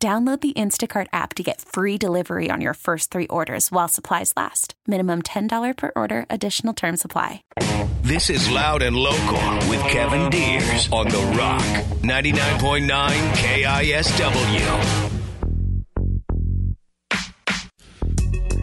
Download the Instacart app to get free delivery on your first three orders while supplies last. Minimum $10 per order, additional term supply. This is Loud and Local with Kevin Deers on The Rock, 99.9 KISW.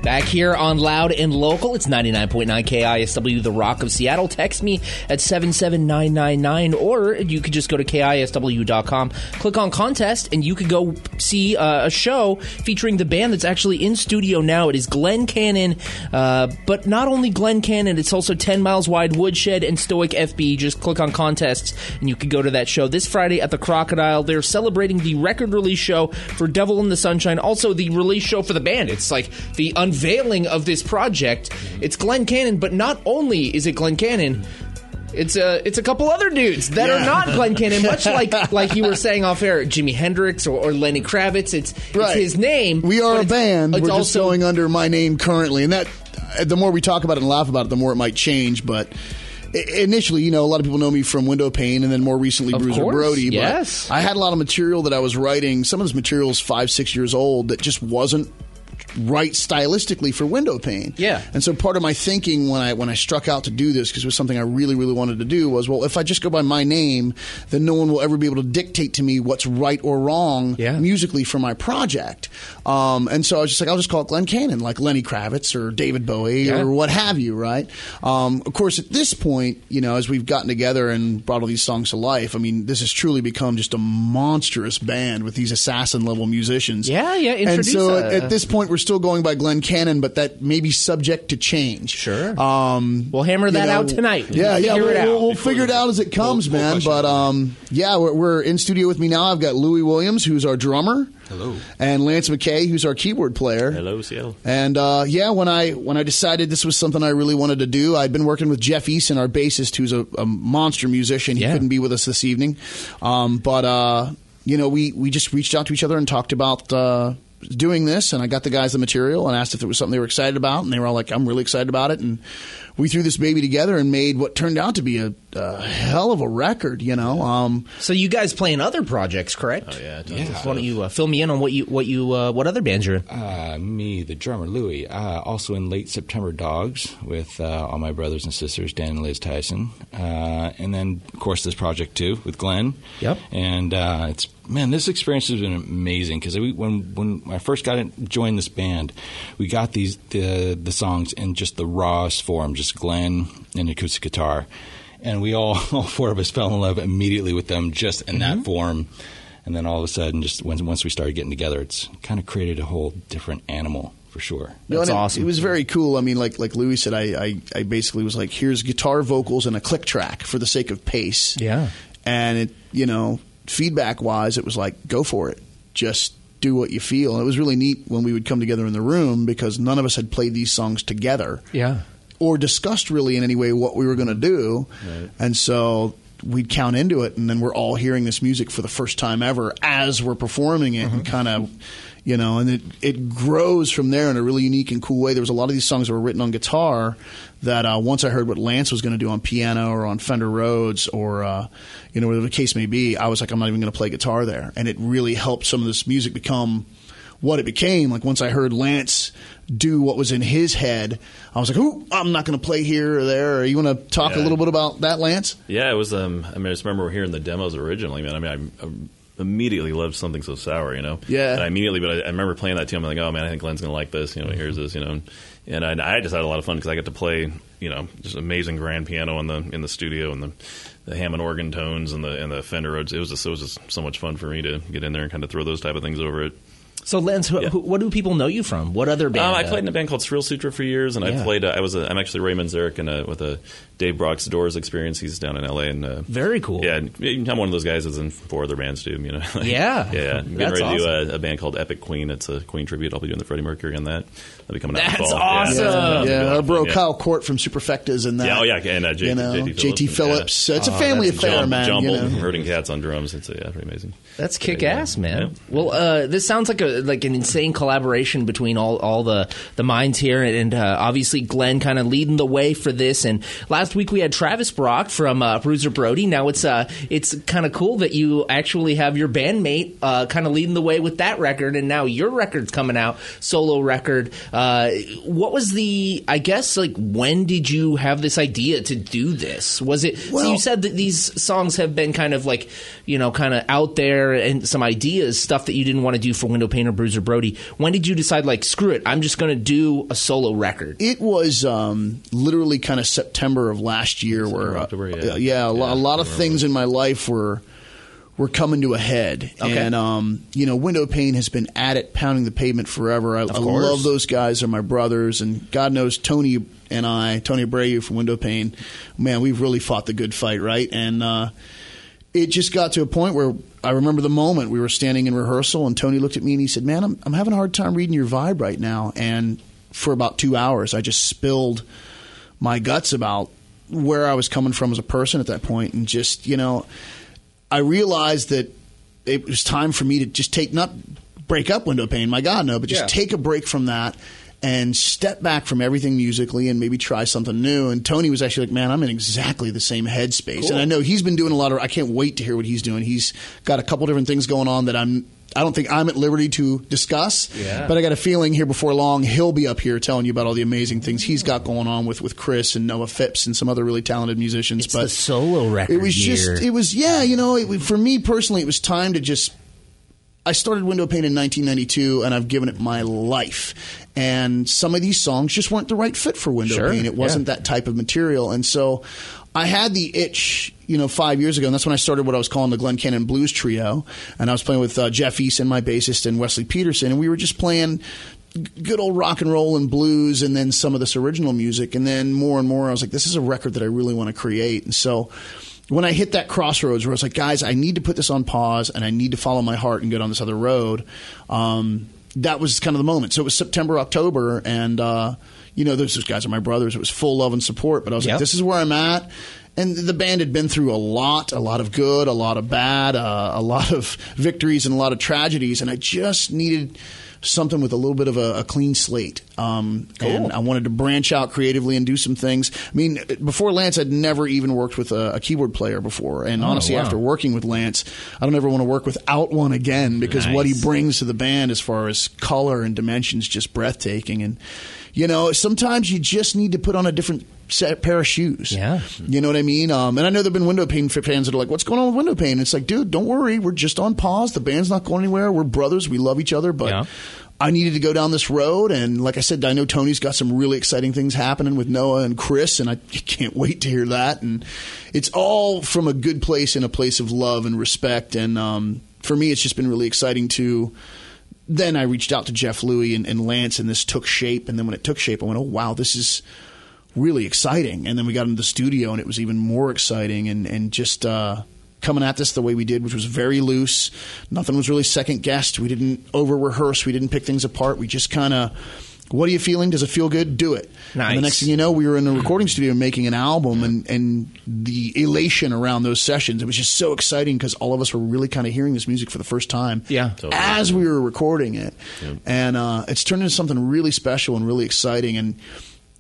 Back here on Loud and Local, it's 99.9 KISW, The Rock of Seattle. Text me at 77999, or you could just go to KISW.com, click on contest, and you could go see uh, a show featuring the band that's actually in studio now. It is Glenn Cannon, uh, but not only Glenn Cannon, it's also 10 Miles Wide, Woodshed, and Stoic FB. Just click on contests, and you could go to that show this Friday at the Crocodile. They're celebrating the record release show for Devil in the Sunshine, also the release show for the band. It's like the unveiling of this project. It's Glenn Cannon, but not only is it Glenn Cannon, it's a it's a couple other dudes that are not Glenn Cannon, much like like you were saying off air, Jimi Hendrix or, or Lenny Kravitz. It's Right. it's his name. We are a it's- band. It's We're just going under my name currently, and that uh, the more we talk about it and laugh about it, the more it might change. But initially, you know, a lot of people know me from Window Pane, and then more recently Of Bruiser course, Brody. But yes. I had a lot of material that I was writing. Some of this material is five, six years old that just wasn't right stylistically for window pane. Yeah. And so part of my thinking when I when I struck out to do this because it was something I really really wanted to do was well if I just go by my name then no one will ever be able to dictate to me what's right or wrong Yeah. musically for my project. Um, and so I was just like I'll just call it Glenn Cannon like Lenny Kravitz or David Bowie Yeah. or what have you, right? Um, of course at this point, you know, as we've gotten together and brought all these songs to life, I mean, this has truly become just a monstrous band with these assassin level musicians. Yeah, yeah, And so at, at this point, we're still going by Glenn Cannon, but that may be subject to change. Sure. Um, We'll hammer you that out tonight. Yeah, yeah. We'll, we'll, we'll figure it out as it comes, we'll man. question But um, yeah, we're, we're in studio with me now. I've got Louis Williams, who's our drummer. Hello. And Lance McKay, who's our keyboard player. Hello, Seattle. And uh, yeah, when I when I decided this was something I really wanted to do, I'd been working with Jeff Eason, our bassist, who's a, a monster musician. He Yeah. couldn't be with us this evening, um, but uh, you know, we we just reached out to each other and talked about. Uh, Doing this, and I got the guys the material and asked if it was something they were excited about, and they were all like, "I'm really excited about it." And we threw this baby together and made what turned out to be a, a hell of a record. You know, um, So you guys play in other projects, correct? Oh, yeah, tons of Why don't you uh, fill me in on what you what you uh, what other bands you're in? Uh, me, the drummer Louie, uh, also in late September Dogs with uh, all my brothers and sisters, Dan and Liz Tyson, uh, and then of course this project too with Glenn. Yep. And uh, it's man, this experience has been amazing because when when I first got in, joined this band, we got these the the songs in just the rawest form, just Glenn and acoustic guitar, and we all all four of us fell in love immediately with them just in that mm-hmm. form. And then all of a sudden, just when, once we started getting together, it's kind of created a whole different animal for sure. No, That's and it- awesome. It was very cool. I mean, like like Louis said, I, I I basically was like, here's guitar vocals and a click track for the sake of pace. Yeah. And it, you know, feedback wise, it was like, go for it. Just do what you feel. And it was really neat when we would come together in the room because none of us had played these songs together Yeah. or discussed really in any way what we were going to do. And so we'd count into it, and then we're all hearing this music for the first time ever as we're performing it, and mm-hmm. kind of, you know, and it it grows from there in a really unique and cool way. There was a lot of these songs that were written on guitar that uh, once I heard what Lance was going to do on piano or on Fender Rhodes or uh, you know whatever the case may be, I was like, I'm not even going to play guitar there, and it really helped some of this music become what it became. Like once I heard Lance do what was in his head, I was like, "Ooh, I'm not going to play here or there." Or, You want to talk a little bit about that, Lance? Yeah, it was. Um, I mean, I just remember hearing the demos originally, man. I mean, I immediately loved something so sour, you know. Yeah. And I immediately, but I, I remember playing that too. I'm like, oh man, I think Glenn's gonna like this. You know, here's this, you know. And I, I just had a lot of fun because I got to play, you know, just amazing grand piano in the in the studio and the the Hammond organ tones and the and the Fender Rhodes. It was just it was just so much fun for me to get in there and kind of throw those type of things over it. So, Lance, who, Yeah. who, what do people know you from? What other band? Um, I uh, played in a band called Surreal Sutra for years, and Yeah. I played. Uh, I was. A, I'm actually Ray Manzarek in a, with a Dave Brock's Doors experience. He's down in L.A. and uh, Very cool. Yeah, I'm one of those guys that's in four other bands too. You know. Yeah. yeah. I'm getting That's ready to do a, a band called Epic Queen. It's a Queen tribute. I'll be doing the Freddie Mercury on that. That'll be coming out. in That's fall. awesome. Yeah, Yeah, That'll be a lot our bro yeah. Kyle Court from Superfectas and that. Yeah, oh yeah, and uh, J- you know, JT JT Phillips. Phillips. Yeah. It's a Oh, family affair, John, man. John you know. from Herding Cats on drums. It's uh, yeah, pretty amazing. That's kick ass, man. Yeah. Well, uh, this sounds like a like an insane collaboration between all, all the the minds here, and uh, obviously Glenn kind of leading the way for this. And last week we had Travis Brock from uh, Bruiser Brody. Now it's uh it's kind of cool that you actually have your bandmate uh, kind of leading the way with that record, and now your record's coming out, solo record. Uh, what was the? I guess like when did you have this idea to do this? Was it? so Well- you said that these songs have been kind of like you know kind of out there and some ideas stuff that you didn't want to do for window painter bruiser brody when did you decide like screw it i'm just going to do a solo record It was um, literally kind of September of last year, where October, yeah. uh, yeah, a, lo- a lot of things in my life were were coming to a head, Okay. and um, you know, Window Pane has been at it, pounding the pavement forever. I, I love those guys; they're my brothers, and God knows Tony and I, Tony Abreu from Window Pane, man, we've really fought the good fight, right? And uh, it just got to a point where I remember the moment we were standing in rehearsal, and Tony looked at me and he said, "Man, I'm, I'm having a hard time reading your vibe right now." And for about two hours, I just spilled my guts about where I was coming from as a person at that point, and just you know, I realized that it was time for me to just take not break up window pane, my God, no, but just Yeah. take a break from that and step back from everything musically and maybe try something new. And Tony was actually like, "Man, I'm in exactly the same headspace." And I know he's been doing a lot of. I can't wait to hear what he's doing. He's got a couple different things going on that I'm. I don't think I'm at liberty to discuss, Yeah. but I got a feeling here before long he'll be up here telling you about all the amazing things he's got going on with, with Chris and Noah Phipps and some other really talented musicians. it's but the solo record it was just it was yeah you know it, for me personally it was time to just i started window pane in 1992 and i've given it my life. And some of these songs just weren't the right fit for window Sure, pane it wasn't yeah. that type of material. And so i had the itch you know five years ago and that's when i started what i was calling the glen cannon blues trio. And i was playing with uh, jeff eason my bassist and wesley peterson and we were just playing good old rock and roll and blues and then some of this original music. And then more and more I was like this is a record that I really want to create. And so when I hit that crossroads where I was like guys I need to put this on pause and I need to follow my heart and get on this other road um, that was kind of the moment. So it was September October and uh, you know those those guys are my brothers. It was full love and support but I was Yep. like this is where I'm at. And the band had been through a lot, a lot of good, a lot of bad, uh, a lot of victories and a lot of tragedies, and I just needed something with a little bit of a, a clean slate. Um, And I wanted to branch out creatively and do some things. I mean, before Lance, I'd never even worked with a, a keyboard player before, and honestly, wow. after working with Lance, I don't ever want to work without one again because what he brings to the band as far as color and dimensions just breathtaking. And you know, sometimes you just need to put on a different set pair of shoes. Yeah. You know what I mean? Um, and I know there've been window pane fans that are like, "What's going on with window pane?" It's like, dude, don't worry, we're just on pause. The band's not going anywhere. We're brothers. We love each other, but. Yeah. I needed to go down this road, and like I said, I know Tony's got some really exciting things happening with Noah and Chris, and I can't wait to hear that. And it's all from a good place and a place of love and respect. And um, for me, it's just been really exciting to. Then I reached out to Jeff Louie and, and Lance, and this took shape. And then when it took shape, I went, "Oh wow, this is really exciting. And then we got into the studio, and it was even more exciting. And and just uh, coming at this the way we did, which was very loose. Nothing was really second guessed. We didn't over rehearse. We didn't pick things apart. We just kind of. What are you feeling? Does it feel good? Do it. And the next thing you know, we were in a recording studio making an album, and, and the elation around those sessions, it was just so exciting because all of us were really kind of hearing this music for the first time Yeah. as we were recording it. And uh, it's turned into something really special and really exciting. And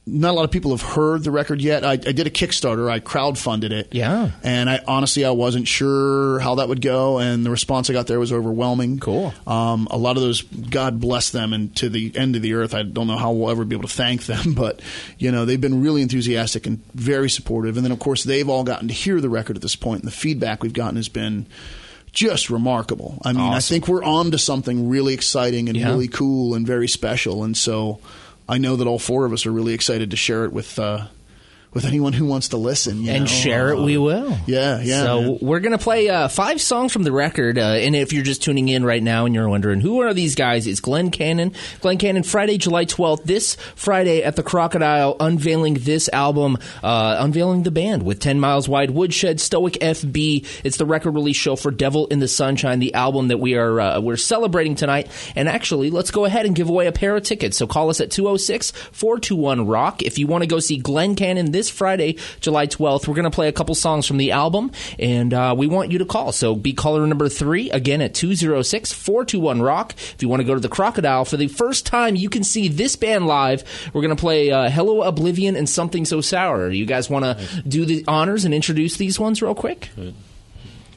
not a lot of people have heard the record yet. I, I did a Kickstarter. I crowdfunded it. Yeah. And I honestly, I wasn't sure how that would go. And the response I got there was overwhelming. Cool. Um, a lot of those, God bless them, and to the end of the earth. I don't know how we'll ever be able to thank them, but you know they've been really enthusiastic and very supportive. And then of course they've all gotten to hear the record at this point, and the feedback we've gotten has been just remarkable. I mean, I think we're on to something really exciting and Yeah. really cool and very special. And so I know that all four of us are really excited to share it with. Uh, with anyone who wants to listen. you and know? share it, we will. Yeah, yeah, So man. we're gonna play uh, five songs from the record, uh, and if you're just tuning in right now and you're wondering who are these guys, it's Glenn Cannon. Glenn Cannon, Friday, July 12th, this Friday at the Crocodile, unveiling this album, uh, unveiling the band with 10 Miles Wide, Woodshed, Stoic FB. It's the record release show for Devil in the Sunshine, the album that we are uh, we're celebrating tonight. And actually, let's go ahead and give away a pair of tickets. So call us at 206 421 Rock if you want to go see Glenn Cannon this Friday, July 12th. We're going to play a couple songs from the album, and uh, we want you to call. So be caller number three again at 206 421 Rock. If you want to go to the Crocodile for the first time, you can see this band live. We're going to play uh, Hello Oblivion and Something So Sour. You guys want to do the honors and introduce these ones real quick?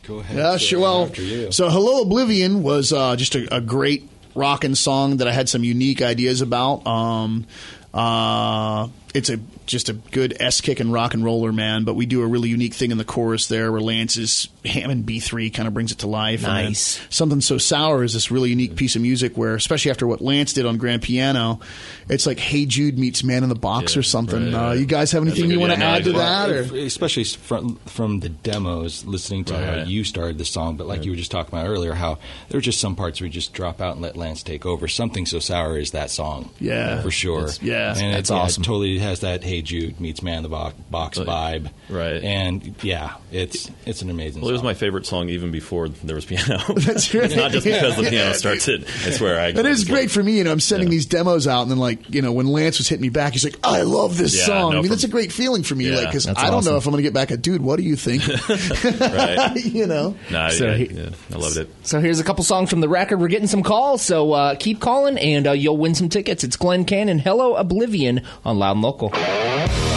Go ahead. Yeah, sure. Well, so Hello Oblivion was uh, just a, a great rockin' song that I had some unique ideas about. Um, uh, it's a just a good S kick and rock and roller, man. But we do a really unique thing in the chorus there, where Lance's Hammond B three kind of brings it to life. And Nice. something so sour is this really unique piece of music where, especially after what Lance did on grand piano, it's like Hey Jude meets Man in the Box Yeah, or something. right, uh, right. you guys have anything you want to yeah, add to I- that? Or? especially from from the demos, listening to how you started the song, but like you were just talking about earlier, how there were just some parts we just drop out and let Lance take over. Something so sour is that song, Yeah. for sure. It's- yeah. and That's it, yeah, it awesome. totally has that Hey Jude meets Man in the Box, box vibe, right. And yeah, it's it's an amazing. Well, it was my favorite song even before there was piano. That's right. It's not just because the Yeah. piano starts it. That's where I swear. I, That is just great love- for me. You know, I'm sending Yeah. these demos out, and then like you know, when Lance was hitting me back, he's like, "I love this Yeah, song." no, I mean, from- that's a great feeling for me. Yeah. like, because I don't awesome. know if I'm going to get back a dude. What do you think? Right. you know, Nah, So yeah, he- yeah, I loved it. So here's a couple songs from the record. We're getting some calls, so uh, keep calling and uh, you'll win some tickets. It's Glenn Cannon, Hello Oblivion on Loud and Local. My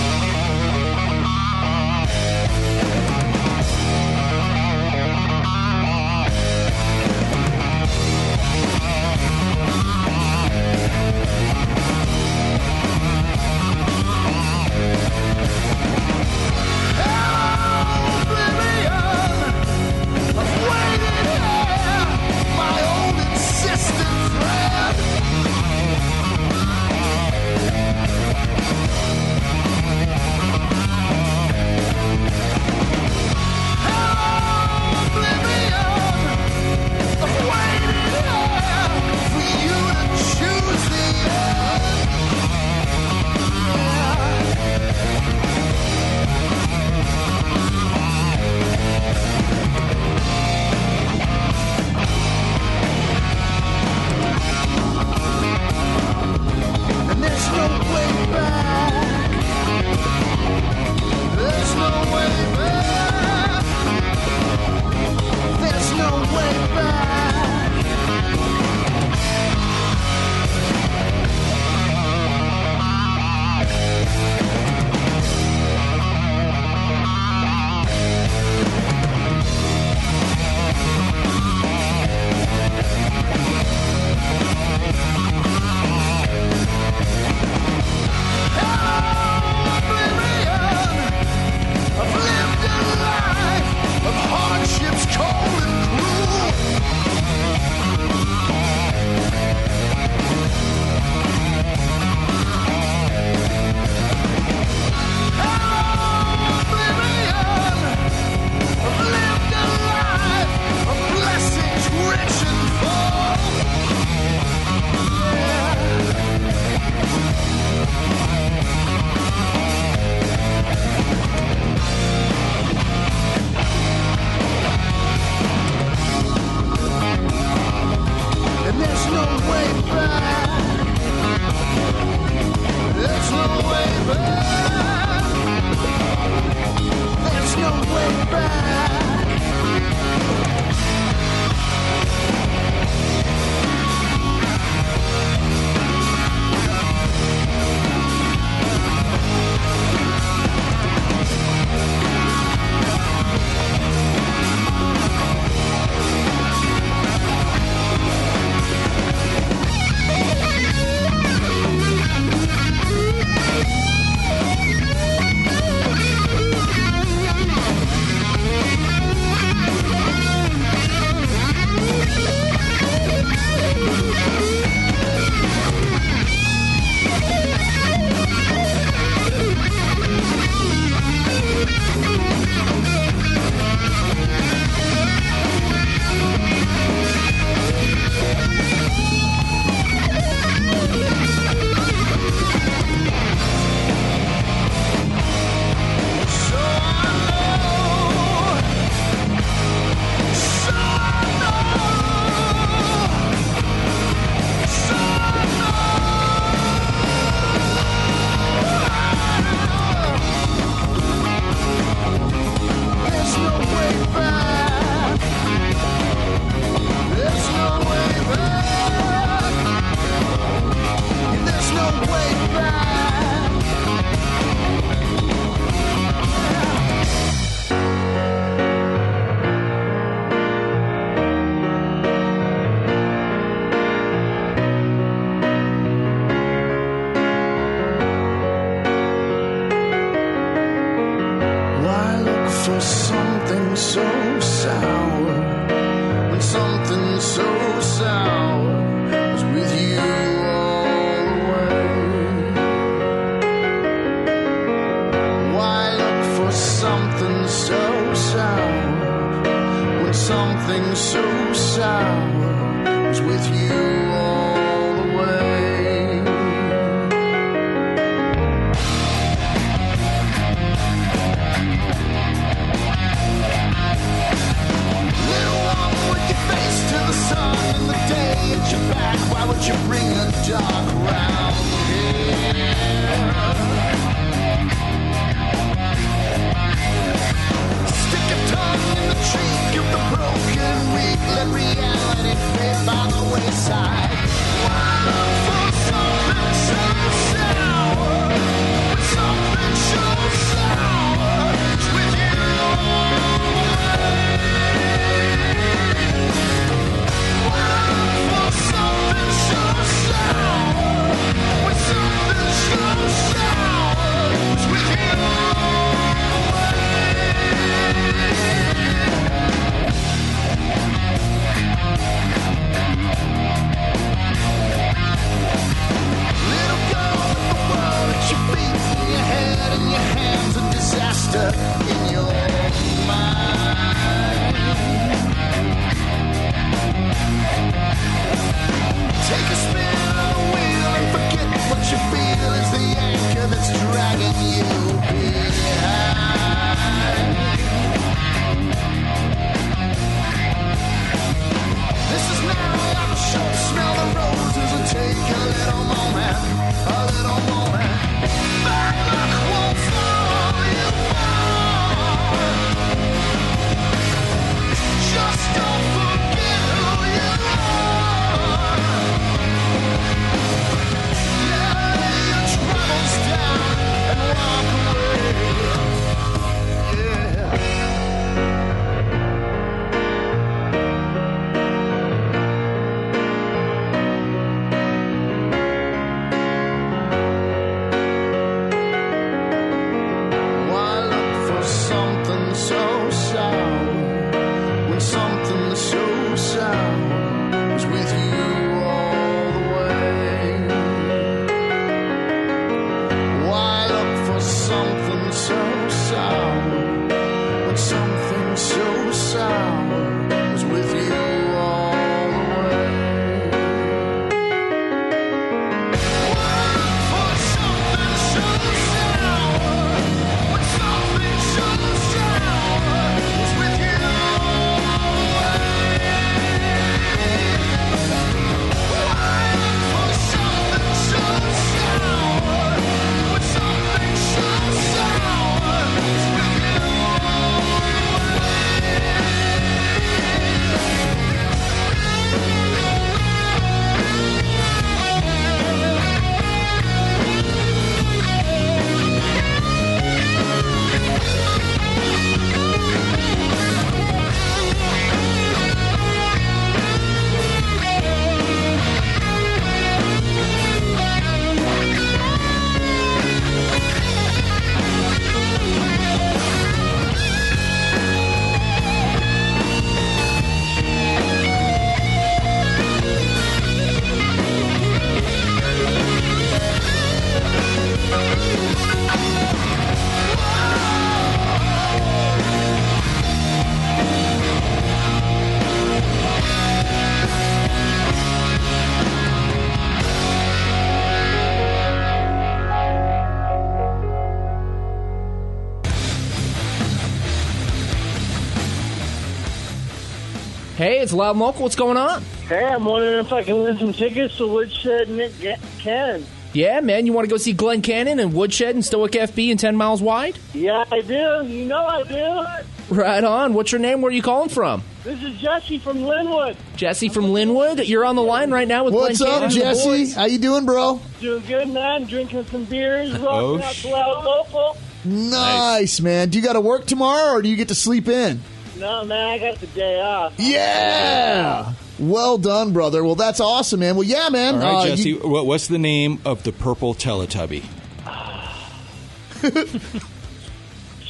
it's Loud and Local. What's going on? Hey, I'm wondering if I can win some tickets to Woodshed and Nick Cannon. Yeah, man, you want to go see Glenn Cannon and Woodshed and Stoic FB and 10 Miles Wide? Yeah, I do. You know I do. Right on. What's your name? Where are you calling from? This is Jesse from Lynnwood. Jesse from Lynnwood. You're on the line right now with What's Glenn Cannon up, and the Jesse? boys. How you doing, bro? Doing good, man. Drinking some beers. Rocking Oh, out sh- to Loud Local. Nice, man. Do you got to work tomorrow, or do you get to sleep in? No, man, I got the day off. Yeah. Well done, brother. Well, that's awesome, man. Well, yeah, man. All right, Uh, Jesse. you- what, what's the name of the purple Teletubby?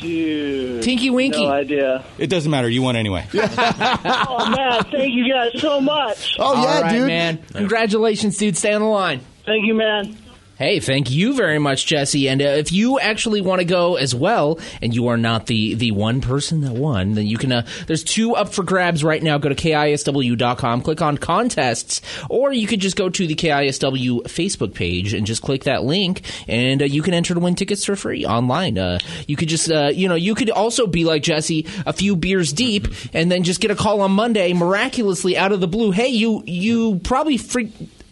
Dude. Tinky Winky. No idea. It doesn't matter. You won anyway. Oh, man, thank you guys so much. oh, yeah, All right, dude. man. Congratulations, dude. Stay on the line. Thank you, man. Hey, thank you very much, Jesse. And uh, if you actually want to go as well, and you are not the the one person that won, then you can. Uh, there's two up for grabs right now. Go to kisw.com, click on contests, or you could just go to the KISW Facebook page and just click that link, and uh, you can enter to win tickets for free online. Uh, you could just, uh, you know, you could also be like Jesse, a few beers deep, and then just get a call on Monday, miraculously out of the blue. Hey, you you probably freak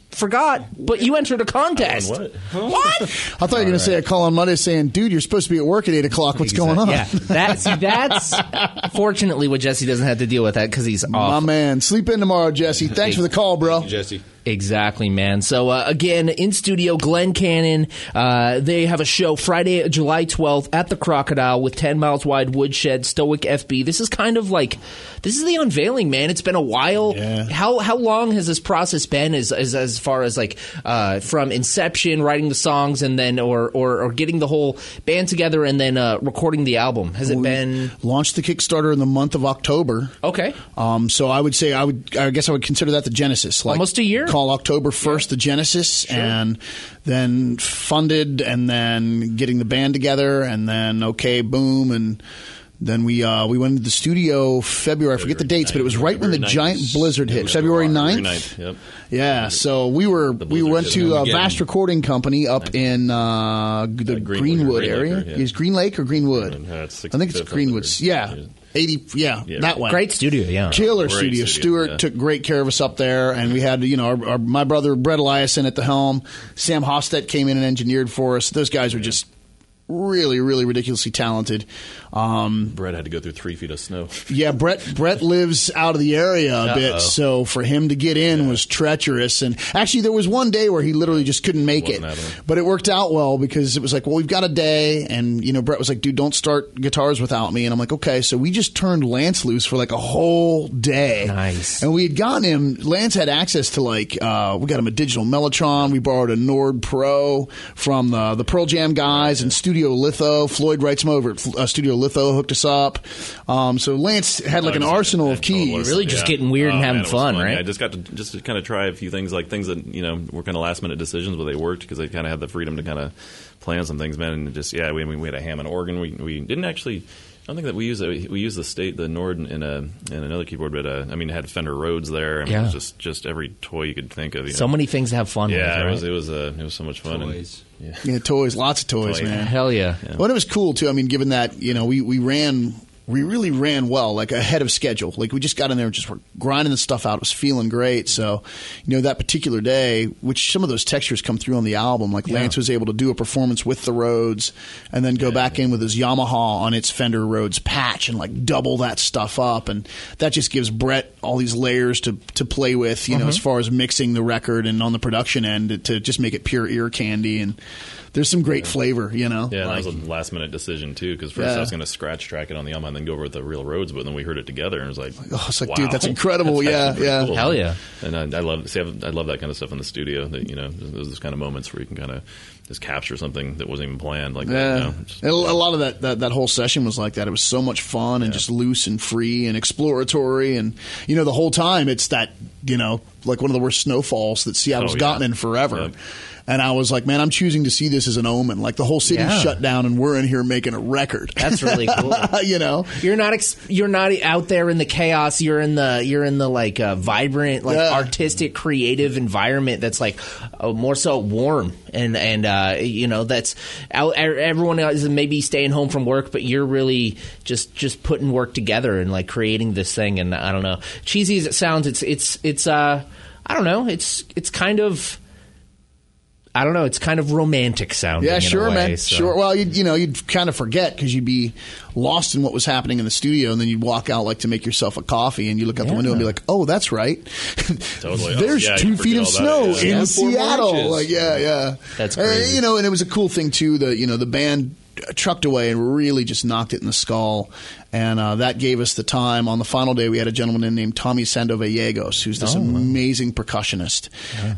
forgot, but you entered a contest. What? What? I thought you were going to say a call on Monday saying, "Dude, you're supposed to be at work at eight o'clock. What's going on?" Yeah, that's that's fortunately what Jesse doesn't have to deal with that because he's off. My man, sleep in tomorrow, Jesse. Thanks for the call, bro. Jesse. Exactly, man. So uh, again, in studio, Glenn Cannon. Uh, they have a show Friday, July twelfth at the Crocodile with Ten Miles Wide Woodshed Stoic FB. This is kind of like this is the unveiling, man. It's been a while. Yeah. How how long has this process been? As as, as far as like uh, from inception, writing the songs, and then or or, or getting the whole band together, and then uh, recording the album. Has it been launched the Kickstarter in the month of October. okay? Um, so I would say I would I guess I would consider that the genesis. Like Almost a year? Call October first the genesis, and then funded, and then getting the band together, and then okay, boom, and then we uh, we went into the studio February. I forget the dates, but it was right when the February giant blizzard hit. February 9th? 9th, Yep. Yeah, so we were we went to Avast recording company up in uh, the Uh, Greenwood, Greenwood, Green Lake, area. yeah. Is Green Lake or Greenwood? I think it's 65th up Greenwoods. there. Yeah, Yeah. Eighty. Yeah, Yeah. that way. Great studio, yeah. Killer Great studio. studio, Stuart yeah. took great care of us up there, and we had you know our, our, my brother Brett Eliason at the helm. Sam Hofstedt came in and engineered for us. Those guys were just really, really ridiculously talented. Um, Brett had to go through three feet of snow. yeah, Brett Brett lives out of the area a bit, so for him to get in was treacherous. And actually, there was one day where he literally just couldn't make it, happening. but it worked out well because it was like, well, we've got a day, and you know, Brett was like, dude, don't start guitars without me, and I'm like, okay, so we just turned Lance loose for like a whole day, Nice. and we had gotten him. Lance had access to like, uh, we got him a digital Mellotron. We borrowed a Nord Pro from the the Pearl Jam guys and Studio Litho. Floyd Reitsma over at uh, Studio Litho, hooked us up. Um, so Lance had like an just- arsenal of keys. totally. Really just getting weird and Oh, having man, it was fun, Yeah, right? I just got to just to kind of try a few things, like things that you know were kind of last minute decisions, but they worked because they kind of had the freedom to kind of play on some things, man. And just yeah, we we had a Hammond organ. We we didn't actually. I don't think that we used it. We used the state the Nord in a in another keyboard, but uh, I mean, it had Fender Rhodes there. I mean, it Yeah. was just just every toy you could think of. You So know? many things to have fun with. Yeah, right? it was it was uh, it was so much fun. and- Toys. yeah. Yeah, toys, lots of toys, Toys. man. Hell yeah. Well, it was cool too. I mean, given that you know we we ran. We really ran well, like ahead of schedule. Like we just got in there and just were grinding the stuff out. It was feeling great. So, you know, that particular day, which some of those textures come through on the album, like Lance was able to do a performance with the Rhodes and then go back in with his Yamaha on its Fender Rhodes patch and like double that stuff up. And that just gives Brett all these layers to, to play with, you know, mm-hmm. as far as mixing the record and on the production end to, to just make it pure ear candy. And there's some great flavor, you know. Yeah, Like- that was a last minute decision too. Because first Yeah. I was going to scratch track it on the Yamaha and then go over with the real Rhodes, but then we heard it together and it was like, Oh, it's like, wow. dude, that's incredible. That's Yeah, yeah. cool. Hell yeah. And I, I love see, I, I love that kind of stuff in the studio. That you know, those, those kind of moments where you can kind of just capture something that wasn't even planned. Like Yeah, that, you know, just- a a lot of that, that that whole session was like that. It was so much fun and just loose and free and exploratory, and you know the whole time it's that you know like one of the worst snowfalls that Seattle's Oh, yeah. gotten in forever. Yep. And I was like, man, I'm choosing to see this as an omen. Like the whole city's Yeah. shut down, and we're in here making a record. That's really cool. you know, You're not ex- you're not out there in the chaos. You're in the you're in the like uh, vibrant, like Yeah. artistic, creative environment that's like uh, more so warm and and uh, you know that's out, everyone is maybe staying home from work, but you're really just just putting work together and like creating this thing. And I don't know, cheesy as it sounds, it's it's it's uh I don't know, it's it's kind of. I don't know. It's kind of romantic sounding. Yeah, in a sure, way, man. so. Sure. Well, you'd, you know, you'd kind of forget because you'd be lost in what was happening in the studio, and then you'd walk out like to make yourself a coffee, and you look out the window and be like, "Oh, that's right. Totally. Oh, There's yeah, two feet of snow it, yeah. in Yeah, Seattle." Like, yeah, yeah. That's And, crazy. you know, and it was a cool thing too. The you know the band trucked away and really just knocked it in the skull. And uh, that gave us the time. On the final day, we had a gentleman named Tommy Sandovallegos, who's Oh, this amazing percussionist.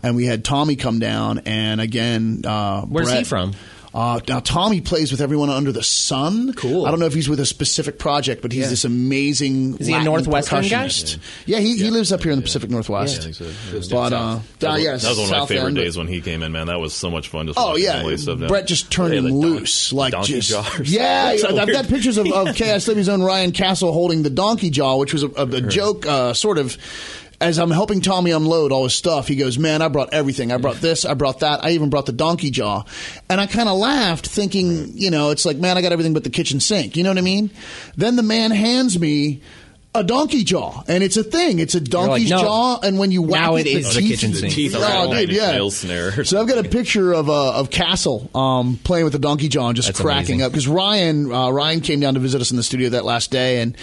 And we had Tommy come down, and again, uh, Where's he from? Uh, now Tommy plays with everyone under the sun. Cool. I don't know if he's with a specific project, but he's this amazing. Is he a Latin Northwestern guy? Yeah, he, he lives up here in the Pacific Northwest. I think so. Yeah. But uh, uh, yeah, that was one of my favorite End, days when he came in. Man, that was so much fun. Just Oh yeah. Brett just turned Yeah, him don- loose, like donkey just jaw yeah. something. I've got pictures of, of KISW's own Ryan Castle holding the donkey jaw, which was a, a, a joke, uh, sort of. As I'm helping Tommy unload all his stuff, he goes, "Man, I brought everything. I brought this. I brought that. I even brought the donkey jaw." And I kind of laughed, thinking, you know, it's like, man, I got everything but the kitchen sink. You know what I mean? Then the man hands me. A donkey jaw, and it's a thing. It's a donkey's "No, jaw, and when you whack it, it is the teeth, kitchen sink." Teeth Oh, dude, yeah. snare. So I've got a picture of uh, of Castle um, playing with the donkey jaw and just That's cracking amazing. up because Ryan uh, Ryan came down to visit us in the studio that last day and.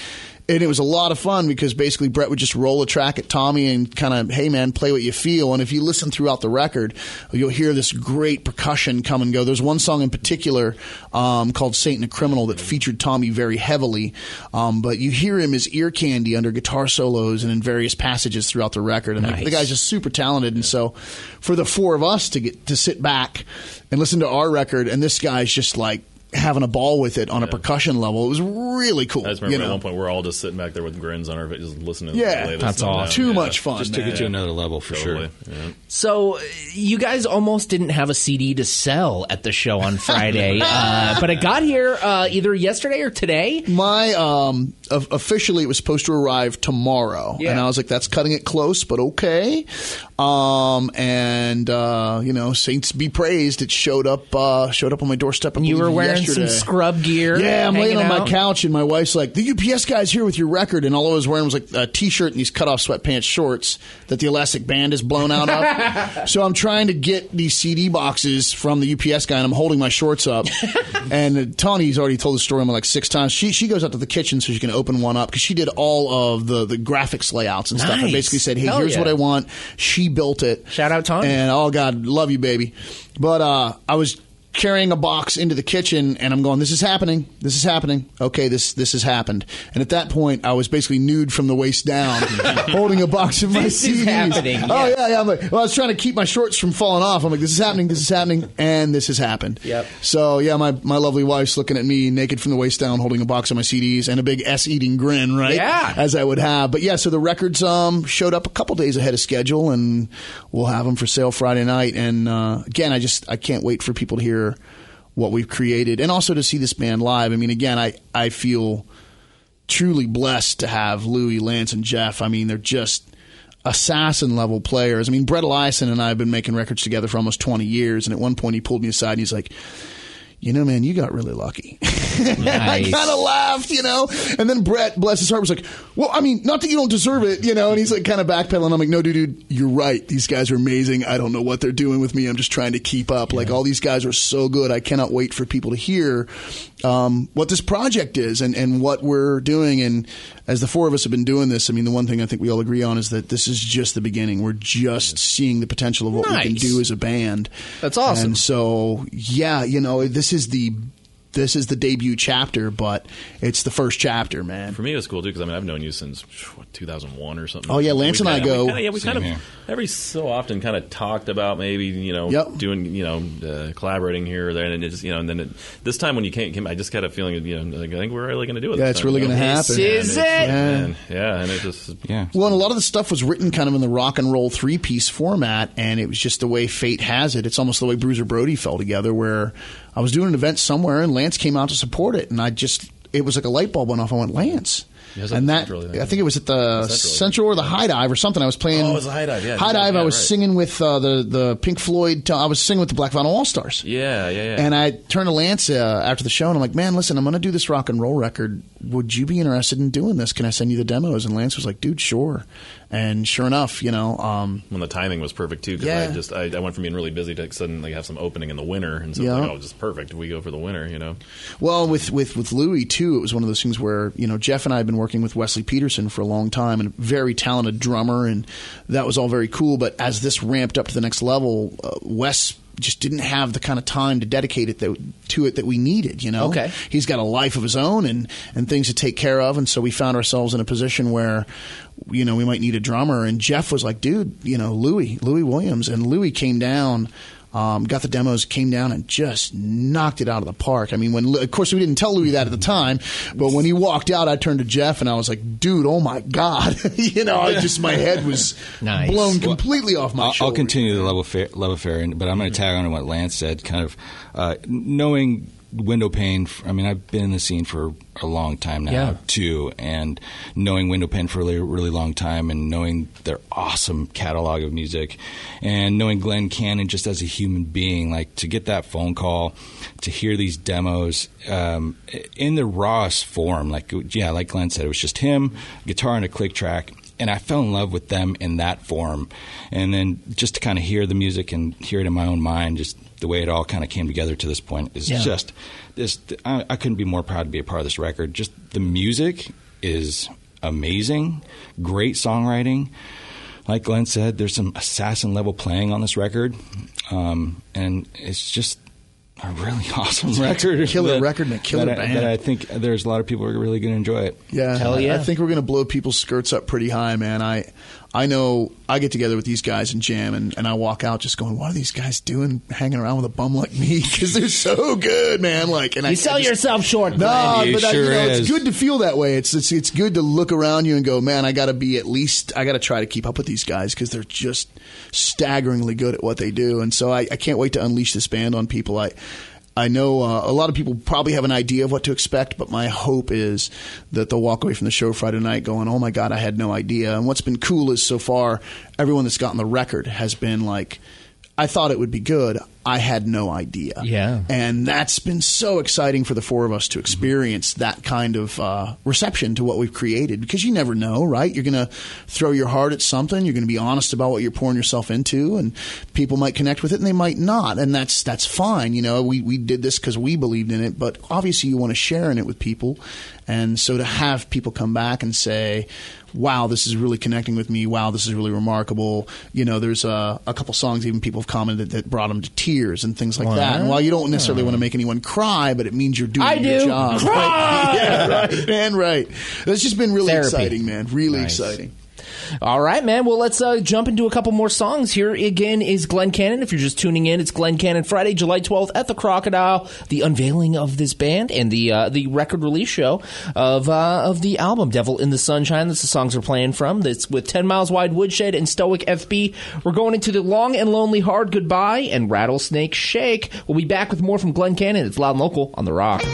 And it was a lot of fun because basically Brett would just roll a track at Tommy and kind of, hey man, play what you feel. And if you listen throughout the record, you'll hear this great percussion come and go. There's one song in particular um, called "Saint and a Criminal" that featured Tommy very heavily, um, but you hear him as ear candy under guitar solos and in various passages throughout the record. And the- the guy's just super talented. And so, for the four of us to get to sit back and listen to our record, and this guy's just like having a ball with it on a percussion level, it was really cool. I just remember you at one point we're all just sitting back there with grins on our faces, listening. to Yeah. them lay That's stuff down. awesome. Too Yeah. much fun. Just took man. it to another level for Totally. sure. Yeah. So you guys almost didn't have a CD to sell at the show on Friday, uh, but it got here uh, either yesterday or today. My um, officially, it was supposed to arrive tomorrow, Yeah. and I was like, "That's cutting it close, but okay." Um, and uh, you know, saints be praised, it showed up uh, showed up on my doorstep. I You were believe, wearing yesterday. some scrub gear. Yeah, I'm laying on my couch, and my wife's like, "The UPS guy's here with your record," and all I was wearing was like a t-shirt and these cut-off sweatpants shorts that the elastic band is blown out of. so I'm trying to get these CD boxes from the UPS guy, and I'm holding my shorts up. and Tony's already told the story like six times. She she goes out to the kitchen so she can open one up because she did all of the the graphics layouts and stuff. And basically said, "Hey, Hell here's yeah. what I want." She built it. Shout out Tawny. And oh God, love you, baby. But uh, I was carrying a box into the kitchen, and I'm going, "This is happening. This is happening. Okay, this this has happened." And at that point, I was basically nude from the waist down, holding a box of my This is CDs. happening, Oh yes. yeah, yeah. I'm like, well, I was trying to keep my shorts from falling off. I'm like, "This is happening. This is happening," and this has happened. Yep. So yeah, my my lovely wife's looking at me naked from the waist down, holding a box of my CDs and a big S eating grin, right? Yeah. As I would have. But yeah, so the records um, showed up a couple days ahead of schedule, and we'll have them for sale Friday night. And uh, again, I just I can't wait for people to hear what we've created, and also to see this band live. I mean, again, I I feel truly blessed to have Louis, Lance, and Jeff. I mean, they're just assassin level players. I mean, Brett Eliason and I have been making records together for almost 20 years, and at one point he pulled me aside and he's like, you know, man, you got really lucky. I kind of laughed, you know. And then Brett, bless his heart, was like, "Well, I mean, not that you don't deserve it, you know." And he's like, kind of backpedaling. I'm like, "No, dude, dude, you're right. These guys are amazing. I don't know what they're doing with me. I'm just trying to keep up. Like all these guys are so good. I cannot wait for people to hear um, what this project is and and what we're doing. And as the four of us have been doing this, I mean, the one thing I think we all agree on is that this is just the beginning. We're just seeing the potential of what we can do as a band. That's awesome. And so, yeah, you know, this is the this is the debut chapter, but it's the first chapter, man. For me, it was cool too because I mean I've known you since what, 2001 or something. Oh, yeah, Lance We and I kinda- go- we kinda- yeah, we Same kind here. of every so often kind of talked about maybe you know Yep. doing you know uh, collaborating here or there, and it just you know and then it, this time when you came, came, I just got a feeling you know like, I think we're really going to do it. Yeah, this it's time, really you know? gonna happen. This is And it's- it. man, yeah, and it just Yeah. Well, and a lot of the stuff was written kind of in the rock and roll three piece format, and it was just the way fate has it. It's almost the way Bruiser Brody fell together, where I was doing an event somewhere and Lance came out to support it, and I just it was like a light bulb went off. I went Lance. Yeah, it was at and that Central, I think. I think it was at the Central, Central, or the High Dive or something. I was playing. Oh, it was the High Dive, yeah. High Dive. Yeah, I was right. singing with uh, the the Pink Floyd. I was singing with the Black Vinyl All Stars. yeah, yeah, yeah. And I turned to Lance uh, after the show and I'm like, man, listen, I'm going to do this rock and roll record. Would you be interested in doing this? Can I send you the demos? And Lance was like, dude, sure. And sure enough, you know, um, when the timing was perfect too, because Yeah. I just I, I went from being really busy to suddenly have some opening in the winter, and so Yeah. like, oh, just perfect. We go for the winter, you know. well, with, with, with Louis too, it was one of those things where, you know, Jeff and I have been working with Wesley Peterson for a long time and a very talented drummer. And that was all very cool. But as this ramped up to the next level, uh, Wes just didn't have the kind of time to dedicate it that, to it that we needed, you know? Okay. he's got a life of his own and, and things to take care of. And so we found ourselves in a position where, you know, we might need a drummer. And Jeff was like, dude, you know, Louis, Louis Williams. And Louis came down. Um, got the demos, came down and just knocked it out of the park. I mean, when of course we didn't tell Louis that at the time, but when he walked out, I turned to Jeff and I was like, "Dude, oh my god!" you know, I just my head was Nice. blown completely off my I'll. I'll continue the love affair, love affair, but I'm going to tag on to what Lance said. Kind of uh, knowing window pane. I mean, I've been in the scene for a long time now Yeah. too, and knowing window pane for a really, really long time, and knowing their awesome catalog of music, and knowing Glenn Cannon just as a human being, like to get that phone call, to hear these demos um, in the rawest form, like yeah, like Glenn said, it was just him, guitar and a click track and I fell in love with them in that form. And then just to kind of hear the music and hear it in my own mind, just the way it all kind of came together to this point is Yeah. just this. I, I couldn't be more proud to be a part of this record. Just the music is amazing, great songwriting. Like Glenn said, there's some assassin level playing on this record, um, and it's just a really awesome record. killer that- record and a killer that I, band. that I think there's a lot of people who are really going to enjoy it. Yeah, Hell yeah. I think we're going to blow people's skirts up pretty high, man. I, I know I get together with these guys and jam, and, and I walk out just going, "What are these guys doing, hanging around with a bum like me? Because they're so good, man." Like, and I You sell I just- yourself short, No, Glenn. It but I, you sure know, is. it's good to feel that way. It's, it's it's good to look around you and go, "Man, I got to be at least. I got to try to keep up with these guys because they're just staggeringly good at what they do." And so I, I can't wait to unleash this band on people. I. I know uh, a lot of people probably have an idea of what to expect, but my hope is that they'll walk away from the show Friday night going, "Oh my God, I had no idea." And what's been cool is so far, everyone that's gotten the record has been like, "I thought it would be good. I had no idea." Yeah. and that's been so exciting for the four of us to experience that kind of uh, reception to what we've created because you never know, right? You're going to throw your heart at something. You're going to be honest about what you're pouring yourself into, and people might connect with it and they might not, and that's that's fine. You know, we we did this because we believed in it, but obviously you want to share in it with people, and so to have people come back and say. Wow, this is really connecting with me. Wow, this is really remarkable. You know, there's uh, a couple songs even people have commented that brought them to tears and things like that. And while you don't necessarily want to make anyone cry, but it means you're doing I your do. job. Cry! Right? Yeah, right, man, right. It's just been really Therapy. exciting, man. Really Nice. exciting. All right, man. Well, let's uh, jump into a couple more songs. Here again is Glenn Cannon. If you're just tuning in, it's Glenn Cannon Friday, July 12th at the Crocodile. The unveiling of this band and the uh, the record release show of uh, of the album "Devil in the Sunshine." That's the songs we're playing from. That's with 10 Miles Wide Woodshed and Stoic FB. We're going into the Long and Lonely Hard Goodbye and Rattlesnake Shake. We'll be back with more from Glenn Cannon. It's loud and local on the Rock.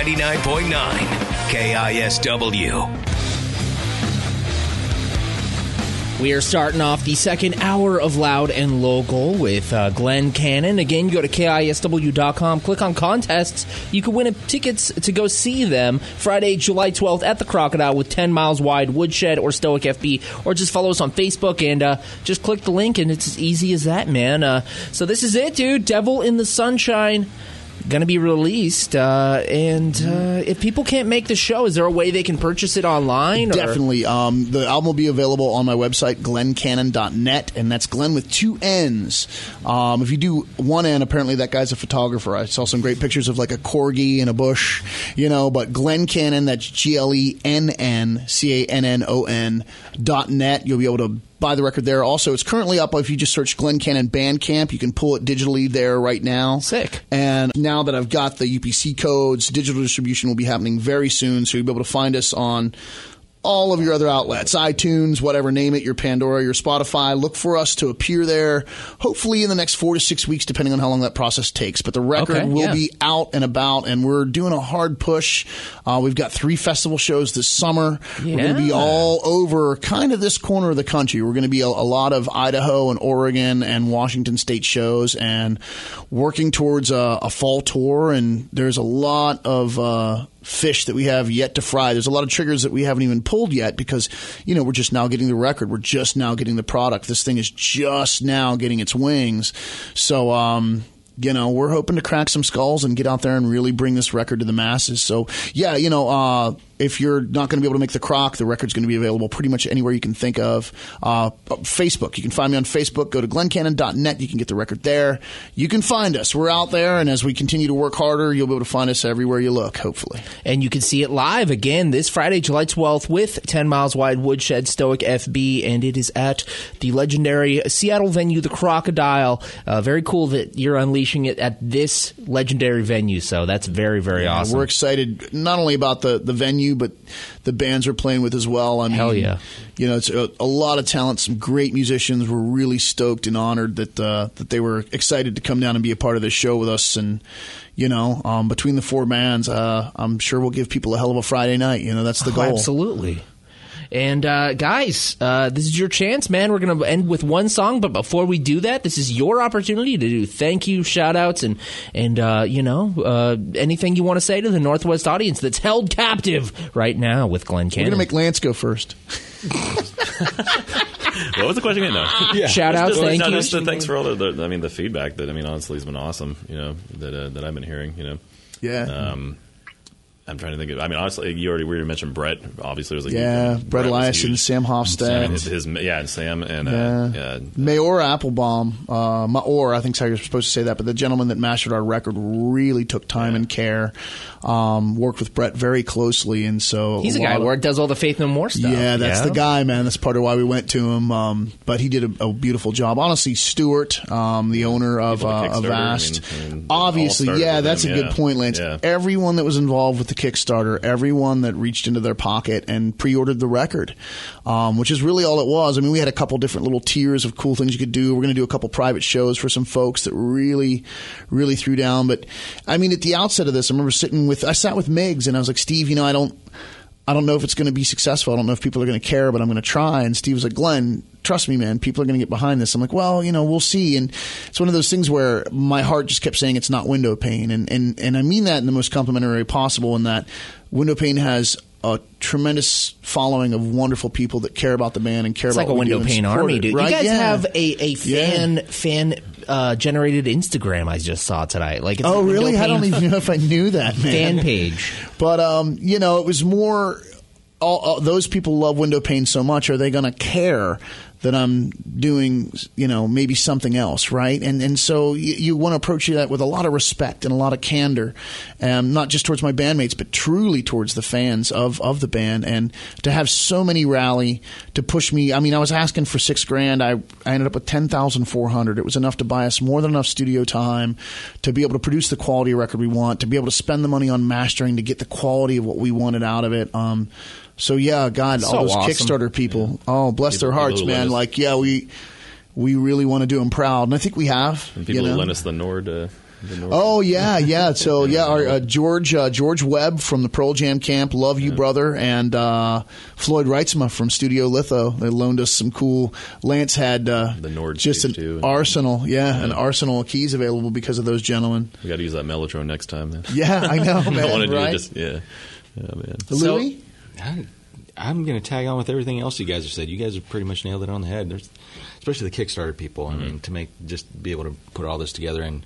99.9 KISW. We are starting off the second hour of Loud and Local with uh, Glenn Cannon. Again, you go to KISW.com, click on contests. You can win tickets to go see them Friday, July 12th at the Crocodile with 10 Miles Wide, Woodshed, or Stoic FB, or just follow us on Facebook and uh, just click the link, and it's as easy as that, man. Uh, so this is it, dude. Devil in the Sunshine. Going to be released, uh, and uh, if people can't make the show, is there a way they can purchase it online? or- Definitely. Um, the album will be available on my website, glenncannon.net, and that's Glenn with two N's. Um, if you do one N, apparently that guy's a photographer. I saw some great pictures of like a corgi in a bush, you know, but Glenn Cannon, that's G L E N N C A N N O N dot net. You'll be able to buy the record there. Also, it's currently up if you just search Glenn Cannon Bandcamp. You can pull it digitally there right now. Sick. And now that I've got the UPC codes, digital distribution will be happening very soon. So you'll be able to find us on all of your other outlets, iTunes, whatever, name it, your Pandora, your Spotify. Look for us to appear there, hopefully in the next four to six weeks, depending on how long that process takes. But the record Okay, will yeah. be out and about, and we're doing a hard push. Uh, we've got three festival shows this summer. We're going to be all over kind of this corner of the country. We're going to be a, a lot of Idaho and Oregon and Washington state shows and working towards a, a fall tour. And there's a lot of uh, fish that we have yet to fry. There's a lot of triggers that we haven't even pulled yet because, you know, we're just now getting the record. We're just now getting the product. This thing is just now getting its wings. So, um, you know, we're hoping to crack some skulls and get out there and really bring this record to the masses. So, yeah, you know, uh, if you're not going to be able to make the croc, the record's going to be available pretty much anywhere you can think of. Uh, Facebook, you can find me on Facebook. Go to glenncannon.net. You can get the record there. You can find us. We're out there, and as we continue to work harder, you'll be able to find us everywhere you look, hopefully. And you can see it live again this Friday, July 12th, with 10 Miles Wide Woodshed Stoic FB, and it is at the legendary Seattle venue, the Crocodile. Uh, very cool that you're unleashing it at this legendary venue, so that's very, very Yeah, awesome. We're excited not only about the, the venue, but the bands we're playing with as well. I mean, Hell yeah. You know, it's a, a lot of talent, some great musicians. We're really stoked and honored that uh, that they were excited to come down and be a part of this show with us. And you know, um, between the four bands, uh, I'm sure we'll give people a hell of a Friday night. You know, that's the Oh, goal. absolutely. And uh, guys, uh, this is your chance, man. We're going to end with one song, but before we do that, this is your opportunity to do thank you, shout outs, and, and uh, you know, uh, anything you want to say to the Northwest audience that's held captive right now with Glenn We're gonna make Lance go first. What was the question again? No. Shout outs, Just- thank no, you. just the thanks for all the, the. I mean, the feedback that I mean, honestly, has been awesome. You know that uh, that I've been hearing. You know. Yeah. Um, I'm trying to think of. I mean, honestly, you already we already mentioned Brett. Obviously, was a Yeah, huge, Brett was Eliason huge. Sam Hofstad. His, his- yeah, and Sam and uh, Yeah. yeah. Mayor Appelbaum, uh, Maor, I think is how you're supposed to say that, but the gentleman that mastered our record really took time and care, um, worked with Brett very closely, and so He's a guy lot of- where does all the Faith No More stuff. Yeah, that's the guy, man. That's part of why we went to him. Um, but he did a, a beautiful job. Honestly, Stewart, um, the owner of, People uh, of Kickstarter, I Vast, mean, I mean, it all obviously, yeah, that's him, a good point, Lance. Yeah. Everyone that was involved with the Kickstarter, everyone that reached into their pocket and pre-ordered the record, um, which is really all it was. I mean, we had a couple different little tiers of cool things you could do. We're going to do a couple private shows for some folks that really, really threw down. But I mean, at the outset of this, I remember sitting with, I sat with Miggs and I was like, Steve, you know, I don't. I don't know if it's going to be successful. I don't know if people are going to care, but I'm going to try. And Steve was like, Glenn, trust me, man, people are going to get behind this. I'm like, well, you know, we'll see. And it's one of those things where my heart just kept saying it's not window pane. And, and, and I mean that in the most complimentary way possible in that window pane has a tremendous following of wonderful people that care about the band and care It's about like a window pane army, dude. right? You guys Yeah. have a, a Yeah. fan fan uh, generated Instagram. I just saw tonight. Like, it's Oh, really? I don't even know if I knew that, man. fan page. But um, you know, it was more. All, all those people love window pane so much. Are they going to care that I'm doing, you know, maybe something else, right? And and so you, you want to approach that with a lot of respect and a lot of candor, um, not just towards my bandmates, but truly towards the fans of of the band. And to have so many rally to push me. I mean, I was asking for six grand. I I ended up with ten thousand four hundred. It was enough to buy us more than enough studio time to be able to produce the quality record we want, to be able to spend the money on mastering to get the quality of what we wanted out of it. Um, so yeah, God, So all those awesome. Kickstarter people, oh bless their hearts, people who let man. Us- Like yeah, we we really want to do them proud, and I think we have. And people you know? lend us the Nord. Uh, the Nord Oh yeah, yeah. So yeah, our, uh, George uh, George Webb from the Pearl Jam camp, love you, brother, and uh, Floyd Reitsma from Studio Litho. They loaned us some cool. Lance had uh, The Nord just an too. arsenal, yeah, an arsenal of keys available because of those gentlemen. We got to use that Mellotron next time, man. Yeah, I know, I man. want to do right? just yeah, yeah, man. Louis. I, I'm going to tag on with everything else you guys have said. You guys have pretty much nailed it on the head. There's, especially the Kickstarter people. I mean, mm-hmm. to make just be able to put all this together, and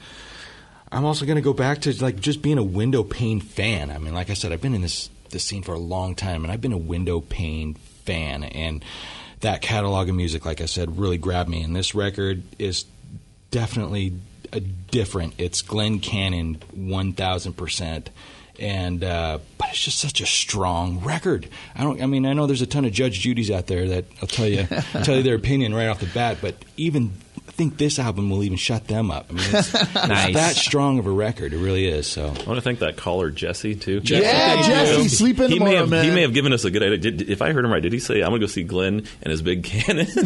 I'm also going to go back to like just being a window pane fan. I mean, like I said, I've been in this this scene for a long time, and I've been a window pane fan, and that catalog of music, like I said, really grabbed me. And this record is definitely a different. It's Glenn Cannon, one thousand percent, and uh, but it's just such a strong record. I don't. I mean, I know there's a ton of Judge Judy's out there that I'll tell you, I'll tell you their opinion right off the bat. But even I think this album will even shut them up. I mean, it's, it's Nice. that strong of a record. It really is. So I want to thank that caller Jesse too. Yeah, Jesse, sleep in he tomorrow, may have, man. He may have given us a good idea. Did, if I heard him right, did he say I'm going to go see Glenn and his big cannon?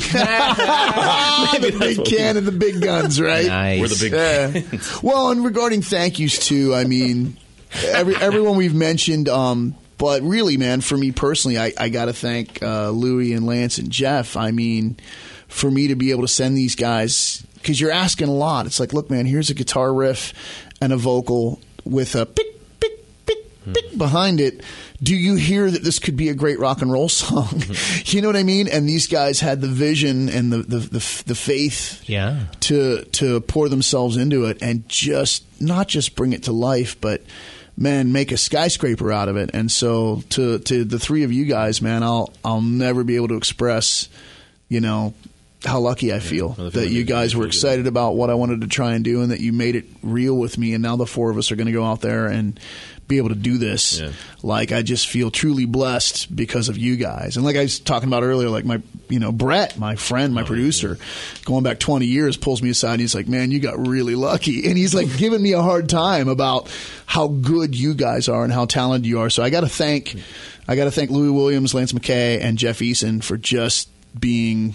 The big cannon, the big guns, right? Nice. We're the big Yeah. well, and regarding thank yous too, I mean, every, everyone we've mentioned, um, but really, man, for me personally, I, I got to thank uh, Louie and Lance and Jeff. I mean, for me to be able to send these guys, because you're asking a lot. It's like, look, man, here's a guitar riff and a vocal with a pick, pick, pick, pick behind it. Do you hear that this could be a great rock and roll song? you know what I mean? And these guys had the vision and the the, the, the faith Yeah. to to pour themselves into it and just not just bring it to life, but man, make a skyscraper out of it. And so to to the three of you guys, man, I'll I'll never be able to express, you know, how lucky I feel the that you guys were really good. excited about what I wanted to try and do and that you made it real with me and now the four of us are going to go out there and be able to do this. Yeah. Like I just feel truly blessed because of you guys. And like I was talking about earlier, like my, you know, Brett, my friend, my producer, going back 20 years, pulls me aside and he's like, man, you got really lucky. And he's like giving me a hard time about how good you guys are and how talented you are. So I got to thank, I got to thank Louis Williams, Lance McKay, and Jeff Eason for just being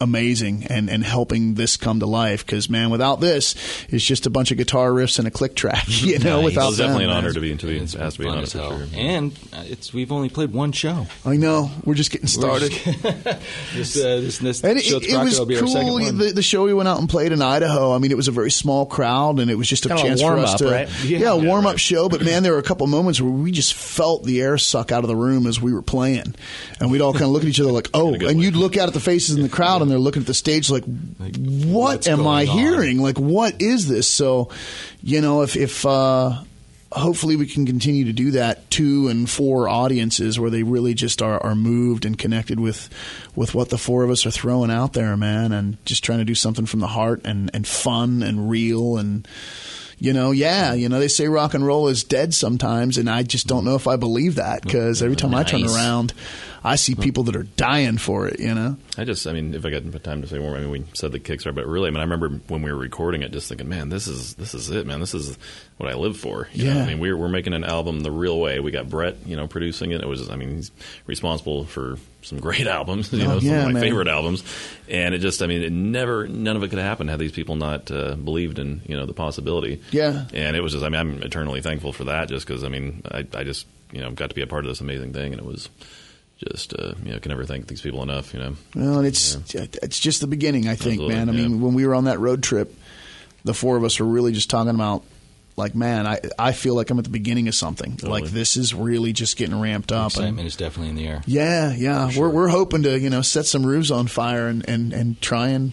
amazing and, and helping this come to life. Because man, without this, it's just a bunch of guitar riffs and a click track. You know, Nice. without It was definitely them, an man. honor to be to be It's asked to be fun on as for hell. sure. And uh, it's we've only played one show. I know we're just getting started. This uh, this, this And it, show at the it was will be our cool. one. The, the show we went out and played in Idaho. I mean, it was a very small crowd, and it was just a Kinda a chance for us warm-up, to, right? yeah, Yeah. a warm up right. show. But man, there were a couple moments where we just felt the air suck out of the room as we were playing, and we'd all kind of look at each other like, "Oh!" And way. you'd look out at the faces in the crowd, and they're looking at the stage like, "What am I on? hearing? Like, what is this?" So, you know, if if uh, hopefully we can continue to do that to and for audiences where they really just are, are moved and connected with with what the four of us are throwing out there, man, and just trying to do something from the heart and, and fun and real and you know, yeah, you know, they say rock and roll is dead sometimes, and I just don't know if I believe that because every time I turn around, I see people that are dying for it. You know, I just, I mean, if I got time to say more, I mean, we said the Kickstarter, but really, I mean, I remember when we were recording it, just thinking, man, this is this is it, man. This is what I live for. You know? Yeah. I mean, we're we're making an album the real way. We got Brett, you know, producing it. It was, I mean, he's responsible for some great albums, you Oh, know, some yeah, of my man. favorite albums, and it just, I mean, it never, none of it could happen had these people not uh, believed in, you know, the possibility. Yeah. and it was just, I mean, I'm eternally thankful for that, just because, I mean, I, I just, you know, got to be a part of this amazing thing, and it was. Just uh, you know, can never thank these people enough. You know, Well, and it's it's just the beginning, I think, Absolutely, man. I yeah. mean, when we were on that road trip, the four of us were really just talking about, like, man, I I feel like I'm at the beginning of something. Like this is really just getting ramped up. And- Excitement is definitely in the air. yeah, yeah, we're we're hoping to you know set some roofs on fire and and and try and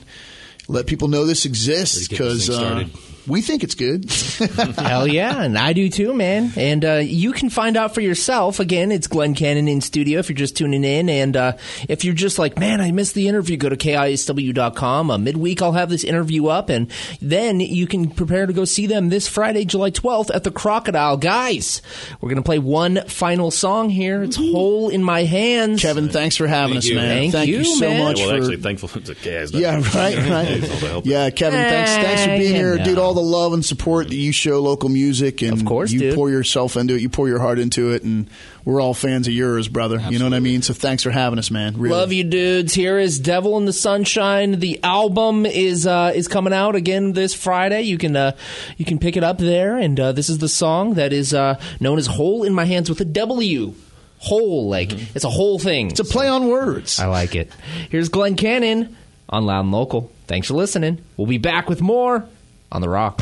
let people know this exists because uh, started. We think it's good. Hell yeah, and I do too, man. And uh, you can find out for yourself. Again, it's Glenn Cannon in studio if you're just tuning in. And uh, if you're just like, man, I missed the interview, go to KISW.com. Uh, midweek, I'll have this interview up, and then you can prepare to go see them this Friday, July 12th at the Crocodile. Guys, we're going to play one final song here. It's Hole in My Hands. Kevin, thanks for having Thank us, you. man. Thank you, so man. much well, for actually, thankful to guys. Yeah, right, right. yeah, Kevin, thanks, thanks for being here, you dude. All the love and support that you show local music, and Of course, you dude. pour yourself into it, you pour your heart into it, and we're all fans of yours, brother. You know what I mean? So thanks for having us, man. Really. Love you, dudes. Here is "Devil in the Sunshine." The album is uh, is coming out again this Friday. You can uh, you can pick it up there, and uh, this is the song that is uh, known as "Hole in My Hands" with a W. Whole, like it's a whole thing. It's a play on words. I like it. Here's Glenn Cannon on Loud and Local. Thanks for listening. We'll be back with more on the Rock.